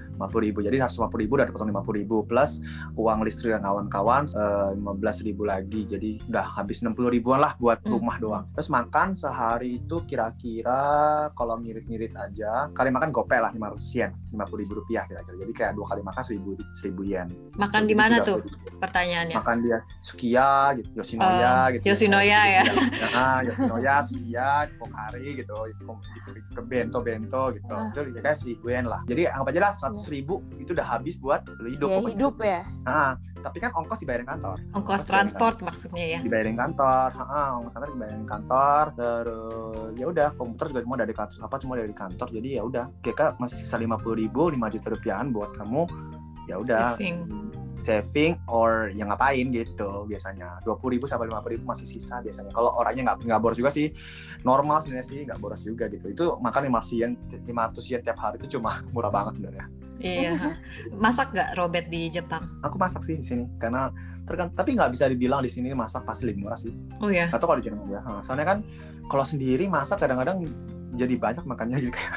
50 ribu. Jadi 150 ribu udah potong 50 ribu plus uang listrik dan kawan-kawan eh, 15 ribu lagi. Jadi udah habis 60 ribuan lah buat Hmm. rumah doang. Terus makan sehari itu kira-kira kalau ngirit-ngirit aja kali makan gopay lah 500 yen 50 ribu rupiah kira-kira. Jadi kayak dua kali makan 1000 1000 yen. Makan di Jadi mana 30 tuh pertanyaannya? makan dia Sukiya gitu Yoshinoya Oh, gitu Yoshinoya ya. ah Yoshinoya Sukiya Pokari gitu gitu, gitu ke bento bento gitu. Ah. itu dikasih seribu yen lah. Jadi anggap aja lah seratus ribu itu udah habis buat lu hidup pokoknya. hidup ya. Nah, tapi kan ongkos dibayarin kantor. Ongkos Oke, transport maksudnya ya? Dibayarin kantor, Heeh, ongkos kantor dibayarin kantor, terus ya udah komputer juga semua dari kantor, apa semua dari kantor, jadi ya udah, kira masih sisa lima puluh ribu, lima juta rupiahan buat kamu, ya udah. Saving. saving or yang ngapain gitu biasanya. dua puluh ribu sampai lima puluh ribu masih sisa biasanya. Kalau orangnya nggak nggak boros juga sih. Normal sebenarnya sih nggak boros juga gitu. Itu makan lima ratus yen lima ratus yen tiap hari itu cuma [LAUGHS] murah banget sebenarnya iya. Masak nggak Robert di Jepang? Aku masak sih di sini karena tergan tapi nggak bisa dibilang di sini masak pasti lebih murah sih. Oh ya atau kalau di Jerman ya soalnya kan kalau sendiri masak kadang-kadang jadi banyak makannya [LAUGHS] jadi kayak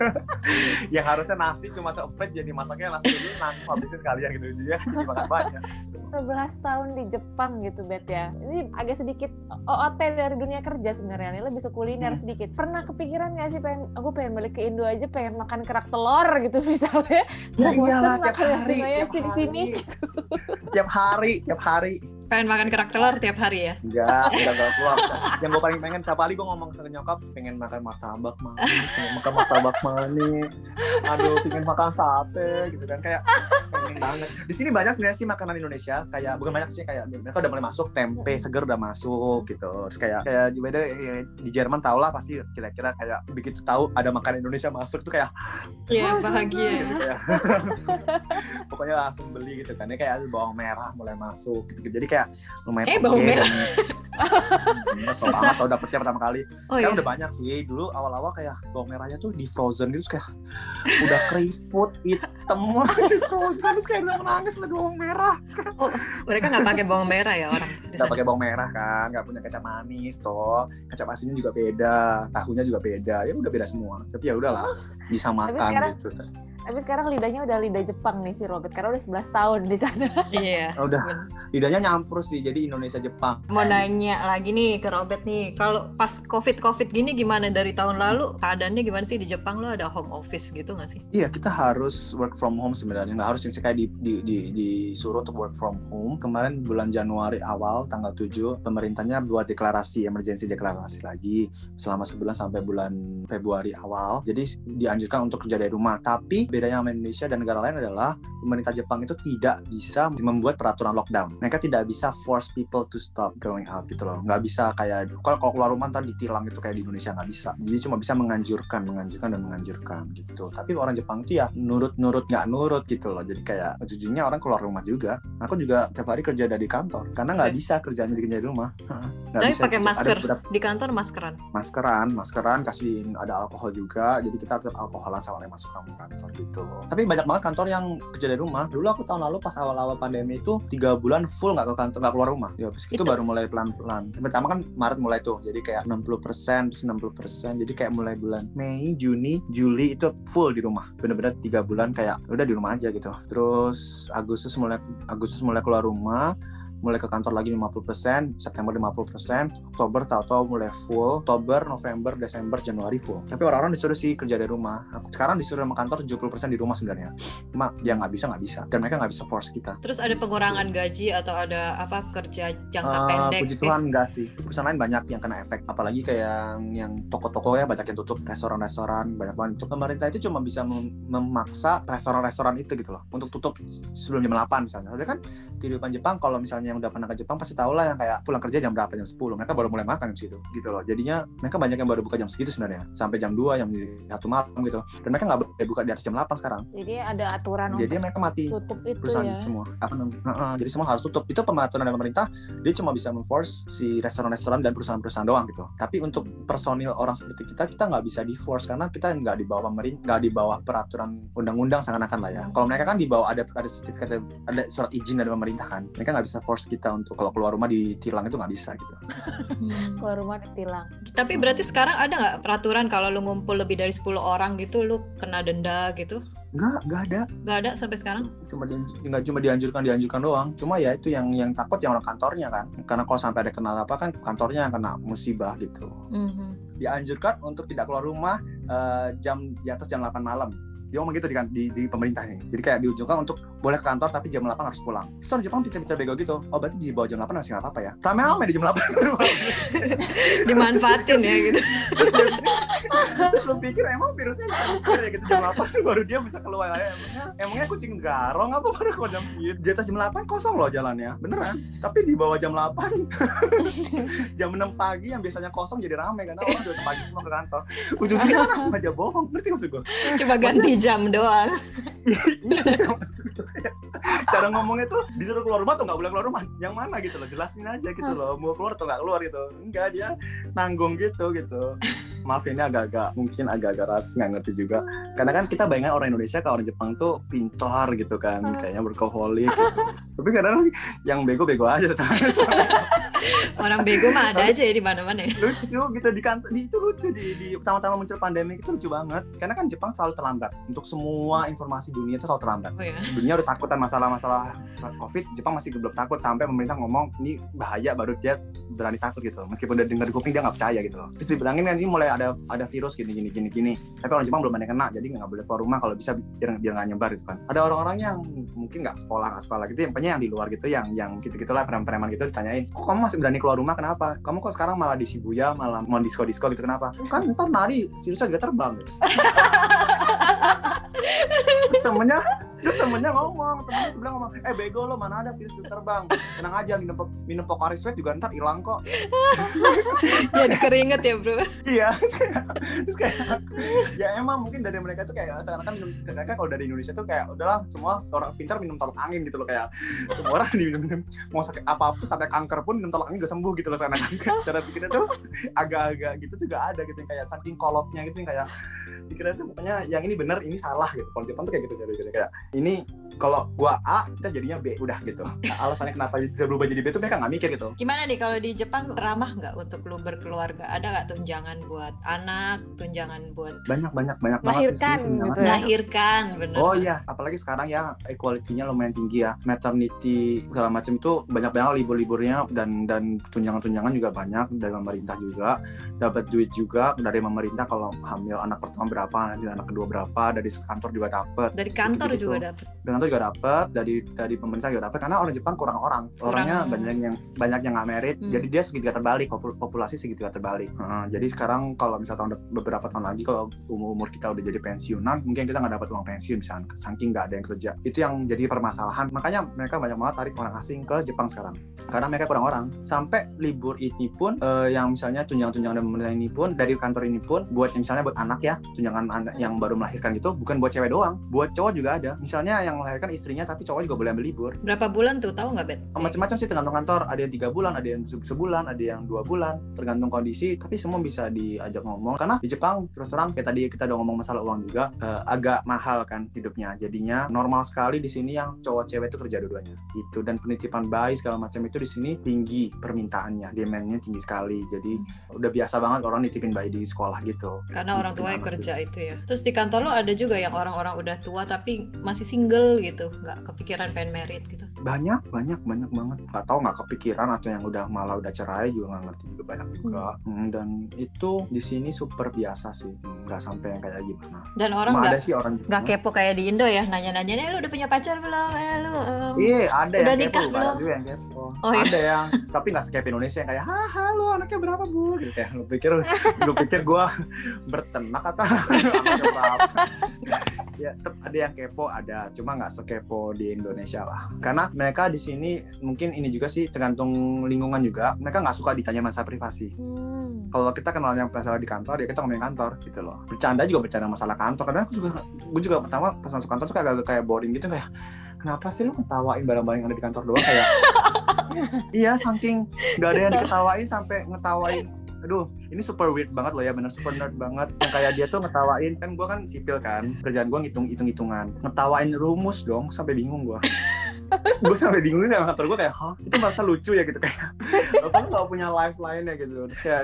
[LAUGHS] yang harusnya nasi cuma seoplet jadi masaknya nasi dulu nasi habisin sekalian gitu jadi jadi makan banyak 11 tahun di Jepang gitu Bet ya. Ini agak sedikit OOT dari dunia kerja sebenarnya. Ini lebih ke kuliner Hmm. sedikit. Pernah kepikiran gak sih pengen aku pengen balik ke Indo aja pengen makan kerak telur gitu [LAUGHS] misalnya. ya iyalah tiap hari tiap di sini. hari tiap hari tiap hari pengen makan kerak telur tiap hari ya? Enggak [LAUGHS] enggak enggak keluar yang gue paling pengen tiap hari gue ngomong sama nyokap pengen makan martabak manis pengen makan martabak manis. Aduh pengen makan sate gitu kan kayak pengen banget. Di sini banyak sebenarnya sih makanan Indonesia kayak bukan banyak sih kayak mereka udah mulai masuk tempe seger udah masuk gitu. Terus kayak kayak juga ada ya, di Jerman tau lah pasti kira-kira kayak begitu tahu ada makanan Indonesia masuk tuh kayak iya bahagia. gitu kayak. [LAUGHS] Pokoknya langsung beli gitu kan ya kayak bawang merah mulai masuk gitu jadi kayak lumayan Eh, bawang merah. Susah. atau dapetnya pertama kali. Oh sekarang ya udah banyak sih. Dulu awal-awal kayak bawang merahnya tuh di frozen gitu kayak [LAUGHS] udah keriput hitam [LAUGHS] di frozen terus kayak udah nangis liat bawang merah mereka nggak pakai bawang merah ya orang? [LAUGHS] Nggak pakai bawang merah kan nggak punya kecap manis toh. Kecap asinnya juga beda tahunya juga beda. Ya udah beda semua tapi ya udahlah disamakan sekarang- gitu Tapi sekarang lidahnya udah lidah Jepang nih si Robert karena udah 11 tahun di sana. [LAUGHS] iya. Udah. Lidahnya nyampur sih jadi Indonesia Jepang. Mau nanya lagi nih ke Robert nih kalau pas covid covid gini gimana? Dari tahun lalu keadaannya gimana sih? Di Jepang lo ada home office gitu nggak sih? Iya kita harus work from home sebenarnya. Nggak harus misalnya kayak di, di, di, disuruh untuk work from home. Kemarin bulan Januari awal tanggal 7 pemerintahnya buat deklarasi emergency deklarasi lagi. Selama sebulan sampai bulan Februari awal. Jadi dianjurkan untuk kerja dari rumah. Tapi bedanya sama Indonesia dan negara lain adalah pemerintah Jepang itu tidak bisa membuat peraturan lockdown. Mereka tidak bisa force people to stop going out gitu loh. Nggak bisa kayak kalau kalau keluar rumah ntar ditilang gitu kayak di Indonesia nggak bisa. Jadi cuma bisa menganjurkan menganjurkan dan menganjurkan gitu. Tapi orang Jepang tuh ya nurut-nurut nggak nurut gitu loh. Jadi kayak jujurnya orang keluar rumah juga. Aku juga tiap hari kerja dari kantor. Karena nggak bisa kerjanya di di rumah. Nggak tapi bisa pakai gitu. Ada masker. beberapa- di kantor maskeran? Maskeran maskeran kasih ada alkohol juga. Jadi kita harus alkoholan sama yang masuk ke kantor gitu. Tapi banyak banget kantor yang kerja dari rumah. Dulu aku tahun lalu pas awal-awal pandemi itu tiga bulan full nggak ke kantor nggak keluar rumah. Ya habis itu Itu- baru mulai pelan-pelan. Pertama kan Maret mulai tuh jadi kayak 60% terus 60% jadi kayak mulai bulan Mei Juni Juli itu full di rumah. Bener-bener tiga bulan kayak udah di rumah aja gitu. Terus Agustus mulai Agustus mulai keluar rumah mulai ke kantor lagi 50%, September 50%, Oktober tahu-tahu mulai full, Oktober, November, Desember, Januari full. Tapi orang-orang disuruh sih kerja dari rumah. Aku sekarang disuruh sama kantor 70% di rumah sebenarnya. Cuma ya nggak bisa nggak bisa. Dan mereka nggak bisa force kita. terus ada pengurangan gaji atau ada apa kerja jangka Eh, pendek puji Tuhan enggak sih. Perusahaan lain banyak yang kena efek. Apalagi kayak yang, yang toko-toko ya banyak yang tutup, restoran-restoran banyak banget tutup. Pemerintah itu cuma bisa mem- memaksa restoran-restoran itu gitu loh untuk tutup sebelum jam 8 misalnya. Soalnya kan kehidupan Jepang kalau misalnya yang udah pernah ke Jepang pasti tahu lah yang kayak pulang kerja jam berapa jam 10. Mereka baru mulai makan jam segitu gitu loh. Jadinya mereka banyak yang baru buka jam segitu sebenarnya sampai jam 2 jam satu malam gitu. Dan mereka nggak boleh buka di atas jam 8 sekarang. Jadi ada aturan Jadi mereka mati tutup itu perusahaan ya. semua apa jadi semua harus tutup itu pematuran dari pemerintah dia cuma bisa memforce si restoran-restoran dan perusahaan-perusahaan doang gitu tapi untuk personil orang seperti kita kita nggak bisa di force karena kita nggak di bawah pemerintah nggak di bawah peraturan undang-undang seakan-akan lah ya kalau mereka kan di bawah ada ada sertifikat ada surat izin dari pemerintah kan mereka nggak bisa force kita untuk kalau keluar rumah ditilang itu nggak bisa gitu Hmm. Keluar rumah ditilang. tapi berarti sekarang ada nggak peraturan kalau lu ngumpul lebih dari 10 orang gitu lu kena denda gitu nggak nggak ada nggak ada sampai sekarang cuma di, nggak cuma dianjurkan dianjurkan doang cuma ya itu yang yang takut yang orang kantornya kan karena kalau sampai ada kenal apa kan kantornya yang kena musibah gitu Mhm. dianjurkan untuk tidak keluar rumah eh, jam di atas jam 8 malam. Dia ngomong gitu di, kan- di, di pemerintah nih. Jadi kayak diunjukkan untuk boleh ke kantor tapi jam 8 harus pulang. Terus orang Jepang pintar-pintar bego gitu. Oh berarti di bawah jam 8 masih nggak apa-apa ya. Rame-rame di jam 8. [LAUGHS] dimanfaatin ya gitu Terus lu pikir emang virusnya keluar ya gitu jam 8 baru dia bisa keluar ya emangnya emangnya kucing garong apa baru keluar jam segitu di atas jam 8 kosong loh jalannya beneran tapi di bawah jam 8 [LAUGHS] jam 6 pagi yang biasanya kosong jadi rame karena orang udah pagi semua ke kantor [LAUGHS] ujung-ujungnya kan aja bohong ngerti maksud gue Coba ganti jam doang. Iya, maksud gue ya. cara ngomongnya tuh disuruh keluar rumah tuh nggak boleh keluar rumah yang mana gitu loh jelasin aja gitu loh mau keluar atau nggak keluar gitu enggak dia nanggung gitu gitu maaf ini agak-agak mungkin agak-agak ras nggak ngerti juga. Karena kan kita bayangkan orang Indonesia kalau orang Jepang tuh pintar gitu kan kayaknya berkoholik gitu. [LAUGHS] Tapi kadang yang bego-bego aja. [LAUGHS] Orang bego mah ada aja ya di mana-mana. Ya. lucu gitu di kantor di, itu lucu di, di pertama-tama muncul pandemi itu lucu banget. Karena kan Jepang selalu terlambat. Untuk semua informasi dunia itu selalu terlambat. Oh ya. dunia udah takutan masalah-masalah covid Jepang masih belum takut sampai pemerintah ngomong ini bahaya baru dia berani takut gitu loh. meskipun udah dengar di kuping dia nggak percaya gitu loh. Terus dibilangin kan ini mulai ada ada virus gini gini gini gini. Tapi orang Jepang belum ada yang kena jadi nggak boleh keluar rumah kalau bisa biar biar nggak nyebar gitu kan. Ada orang-orang yang mungkin nggak sekolah nggak sekolah gitu yang yang di luar gitu yang yang gitu gitulah preman-preman gitu ditanyain kok kamu masih berani keluar rumah kenapa? Kamu kok sekarang malah di Shibuya malah mau disco disco gitu kenapa? Kan ntar nari virusnya juga terbang gitu. [LAUGHS] Temennya terus temennya ngomong temennya sebelah ngomong eh bego lo mana ada virus itu terbang. Tenang aja minum minum Pocari Sweat juga ntar hilang kok. [LAUGHS] Jadi keringet ya bro. iya. Terus kayak, ya emang mungkin dari mereka tuh kayak sekarang kan minum kayak kan kalau dari Indonesia tuh kayak udahlah semua orang pintar minum tolak angin gitu loh kayak. Semua orang diminum minum mau sakit apa pun sampai kanker pun minum tolak angin gak sembuh gitu loh sekarang. Cara pikirnya tuh agak-agak gitu juga ada gitu yang kayak saking kolotnya gitu yang kayak pikirnya tuh pokoknya yang ini benar ini salah gitu. Kalau Jepang tuh kayak gitu jadi kayak ini kalau gua A kita jadinya B udah gitu Nah, alasannya kenapa bisa berubah jadi B tuh mereka nggak mikir gitu Gimana nih kalau di Jepang ramah nggak untuk lu berkeluarga? Ada nggak tunjangan buat anak, tunjangan buat banyak banyak banyak banget Melahirkan tunjangan. gitu ya. melahirkan, bener? Oh iya, apalagi sekarang ya equality-nya lumayan tinggi ya. Maternity segala macam itu banyak banget libur-liburnya dan dan tunjangan-tunjangan juga banyak dari pemerintah juga. Dapat duit juga dari pemerintah kalau hamil anak pertama berapa, nanti anak kedua berapa, dari kantor juga dapat. Dari kantor Gitu-gitu. juga dapet. Kantor juga dapat, dari dari pemerintah juga dapat karena orang Jepang kurang orang. Orangnya Kurang. banyak yang banyak yang nggak merit, Hmm. jadi dia segitiga terbalik, popul- populasi segitiga terbalik. Heeh, jadi sekarang kalau misalnya tahun beberapa tahun lagi kalau umur umur kita udah jadi pensiunan, mungkin kita nggak dapat uang pensiun misalnya, saking nggak ada yang kerja. Itu yang jadi permasalahan. Makanya mereka banyak banget tarik orang asing ke Jepang sekarang, karena mereka kurang orang. Sampai libur ini pun, eh, yang misalnya tunjangan-tunjangan dari pemerintah ini pun, dari kantor ini pun, buat yang misalnya buat anak ya, tunjangan anak yang baru melahirkan gitu, bukan buat cewek doang, buat cowok juga ada. Misalnya yang melahirkan istrinya, tapi cowok juga boleh ambil libur. Berapa bulan tuh tahu nggak bet? Macam-macam sih tergantung kantor. Ada yang tiga bulan, ada yang se- sebulan, ada yang dua bulan, tergantung kondisi. Tapi semua bisa diajak ngomong. Karena di Jepang terus terang kayak tadi kita udah ngomong masalah uang juga eh, agak mahal kan hidupnya. Jadinya normal sekali di sini yang cowok cewek itu kerja dua-duanya. Itu dan penitipan bayi segala macam itu di sini tinggi permintaannya, demand-nya tinggi sekali. Jadi udah biasa banget orang nitipin bayi di sekolah gitu. Karena orang Nitipin tua yang anak kerja itu ya. Terus di kantor lo ada juga yang orang-orang udah tua tapi masih single gitu, nggak kepikiran pengen merit gitu. banyak banyak banyak banget nggak tahu nggak kepikiran atau yang udah malah udah cerai juga nggak ngerti juga banyak juga Hmm, dan itu di sini super biasa sih Hmm, nggak sampai yang kayak gimana Dan orang Cuma ada nggak sih orang nggak kepo kayak di Indo ya, nanya-nanya, "Eh, lu udah punya pacar belum? Eh, lu em, Iya ada Udah yang nikah kepo, belum? juga yang kepo. Oh, iya. Ada yang tapi nggak sekep Indonesia yang kayak, "Hah, halo anaknya berapa bu?" Gitu kayak lu pikir lu pikir gue [LAUGHS] bertenak atau [LAUGHS] anaknya berapa? Ya tetap ada yang kepo ada. Cuma nggak sekepo di Indonesia lah. Karena mereka di sini mungkin ini juga sih tergantung lingkungan juga. Mereka nggak suka ditanya masalah privasi. Hmm. kalau kita kenalnya masalah di kantor ya kita ngomongin kantor gitu loh. Bercanda juga bercanda masalah kantor. Karena aku juga gue juga pertama pas masuk kantor tuh kayak agak kayak boring gitu. Kayak kenapa sih lu ngetawain barang-barang yang ada di kantor doang? Kayak [LAUGHS] iya saking nggak ada yang diketawain sampai ngetawain aduh ini super weird banget loh ya bener super nerd banget. Yang kayak dia tuh ngetawain kan gue kan sipil kan kerjaan gue ngitung hitung hitungan ngetawain rumus dong sampai bingung gue [LAUGHS] gue sampai bingung sih sama kantor gue kayak hah? Itu merasa lucu ya gitu kayak. [LAUGHS] Bapak lu nggak punya life lain ya gitu. Terus kayak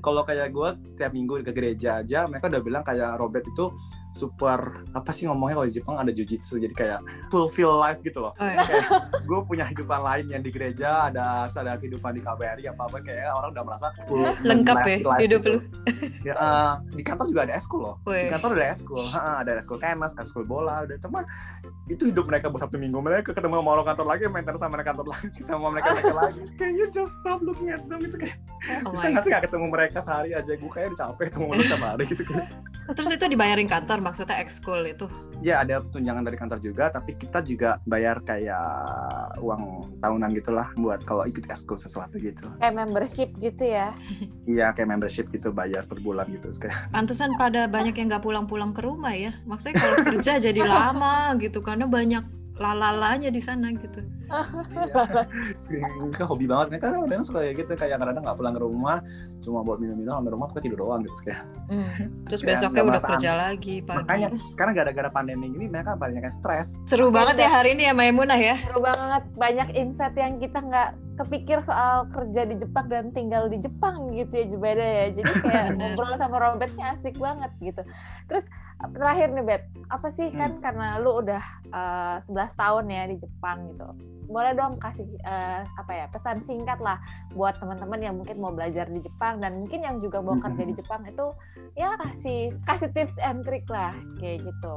kalau kayak gue tiap minggu ke gereja aja mereka udah bilang kayak Robert itu super apa sih ngomongnya kalau di Jepang ada jujitsu jadi kayak fulfill life gitu loh Oh, ya. kayak gue punya kehidupan lain yang di gereja ada ada kehidupan di KBRI apa apa kayak orang udah merasa full Lengkap life- ya life hidup gitu. lu. ya, eh, di kantor juga ada eskul loh di Weh. kantor ada eskul Ha, ada eskul tenis eskul bola ada teman itu hidup mereka buat satu minggu mereka ketemu sama orang kantor lagi main tenis sama mereka kantor lagi [LAUGHS] sama mereka mereka lagi can you just stop looking at them itu kayak Oh bisa nggak sih nggak ketemu mereka sehari aja gue kayak udah capek ketemu mereka hari gitu kan Terus itu dibayarin kantor maksudnya ekskul itu? Ya ada tunjangan dari kantor juga, tapi kita juga bayar kayak uang tahunan gitulah buat kalau ikut ekskul sesuatu gitu. Kayak membership gitu ya? [LAUGHS] Iya kayak membership gitu bayar per bulan gitu. Kayak Pantesan pada banyak yang nggak pulang-pulang ke rumah ya. Maksudnya kalau kerja jadi lama gitu karena banyak lalalanya di sana gitu. Mereka hobi banget mereka kan kadang suka kayak gitu kayak kadang nggak pulang ke rumah cuma buat minum-minum sampai rumah pakai tidur doang gitu kayak Hmm. Terus kayak besoknya udah kerja lagi pagi. makanya sekarang gara-gara pandemi ini mereka banyak yang stres Seru Oke, banget ya hari ini ya Maimunah ya. Seru banget, banyak insight yang kita nggak kepikir soal kerja di Jepang dan tinggal di Jepang gitu ya Jubeda ya. Jadi kayak [LAUGHS] ngobrol sama Robertnya asik banget gitu. Terus terakhir nih Bet, apa sih kan karena lu udah eh, 11 tahun ya di Jepang gitu. Boleh dong kasih eh, apa ya pesan singkat lah buat teman-teman yang mungkin mau belajar di Jepang dan mungkin yang juga mau kerja di Jepang itu ya kasih kasih tips and trick lah kayak gitu.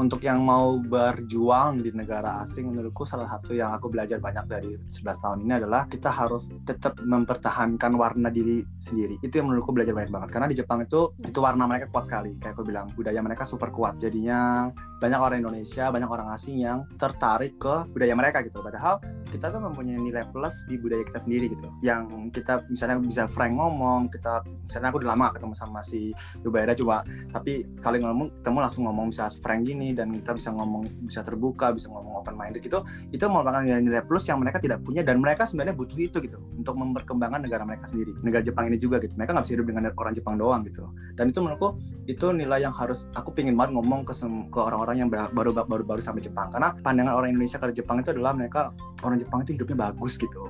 untuk yang mau berjuang di negara asing menurutku salah satu yang aku belajar banyak dari 11 tahun ini adalah kita harus tetap mempertahankan warna diri sendiri. Itu yang menurutku belajar banyak banget. Karena di Jepang itu itu warna mereka kuat sekali. Kayak aku bilang budaya mereka super kuat. Jadinya banyak orang Indonesia banyak orang asing yang tertarik ke budaya mereka gitu padahal kita tuh mempunyai nilai plus di budaya kita sendiri gitu. Yang kita misalnya bisa frank ngomong kita misalnya aku udah lama ketemu sama si Yubaira coba. Tapi kali ngomong ketemu langsung ngomong bisa frank gini dan kita bisa ngomong bisa terbuka bisa ngomong open minded itu itu merupakan nilai-nilai plus yang mereka tidak punya dan mereka sebenarnya butuh itu gitu. Untuk memperkembangkan negara mereka sendiri. Negara Jepang ini juga gitu. Mereka nggak bisa hidup dengan orang Jepang doang gitu. Dan itu menurutku itu nilai yang harus aku pingin banget ngomong ke orang-orang yang ber- baru baru baru sampai Jepang. Karena pandangan orang Indonesia ke Jepang itu adalah mereka orang Jepang itu hidupnya bagus gitu.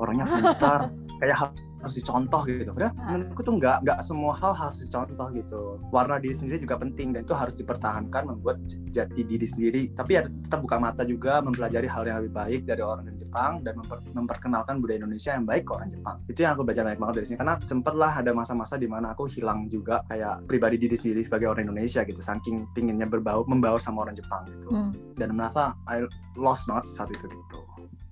Orangnya pintar [LAUGHS] kayak harus dicontoh gitu. Padahal Ah. menurutku tuh nggak nggak semua hal harus dicontoh gitu. Warna diri sendiri juga penting dan itu harus dipertahankan membuat jati diri sendiri. Tapi ya tetap buka mata juga mempelajari hal yang lebih baik dari orang dari Jepang dan memper- memperkenalkan budaya Indonesia yang baik ke orang Jepang. Itu yang aku belajar banyak banget dari sini karena sempet lah ada masa-masa di mana aku hilang juga kayak pribadi diri sendiri sebagai orang Indonesia gitu. Saking pinginnya berbau membawa sama orang Jepang gitu. Hmm. Dan merasa I lost banget saat itu gitu.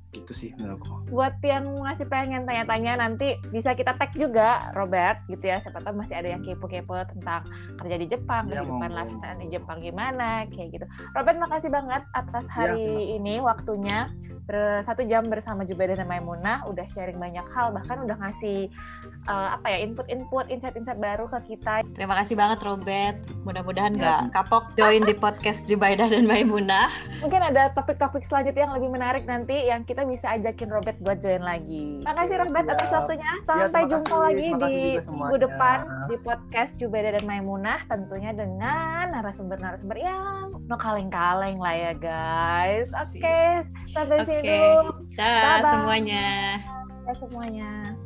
Gitu sih menurutku. buat yang masih pengen tanya-tanya nanti bisa kita tag juga Robert gitu ya siapa tahu masih ada yang kepo-kepo tentang kerja di Jepang Iya, kehidupan lifestyle di. Jepang gimana kayak gitu Robert makasih banget atas Iya, hari kasih. ini waktunya satu jam bersama Jubeda dan Maimunah udah sharing banyak hal bahkan udah ngasih eh, apa ya input-input insight-insight baru ke kita Terima kasih banget Robert. Mudah-mudahan Ya. nggak kapok join di podcast Jubaidah dan Maimunah. mungkin ada topik-topik selanjutnya yang lebih menarik nanti yang kita bisa ajakin Robert buat join lagi makasih Oke, Robert atas waktunya Ya, sampai terima jumpa kasih. lagi Terima di kasih minggu depan di podcast Jubeda dan Maimunah tentunya dengan narasumber-narasumber yang no kaleng-kaleng lah ya guys oke Sip. sampai sini Oke. dulu Bye-bye. semuanya. Bye semuanya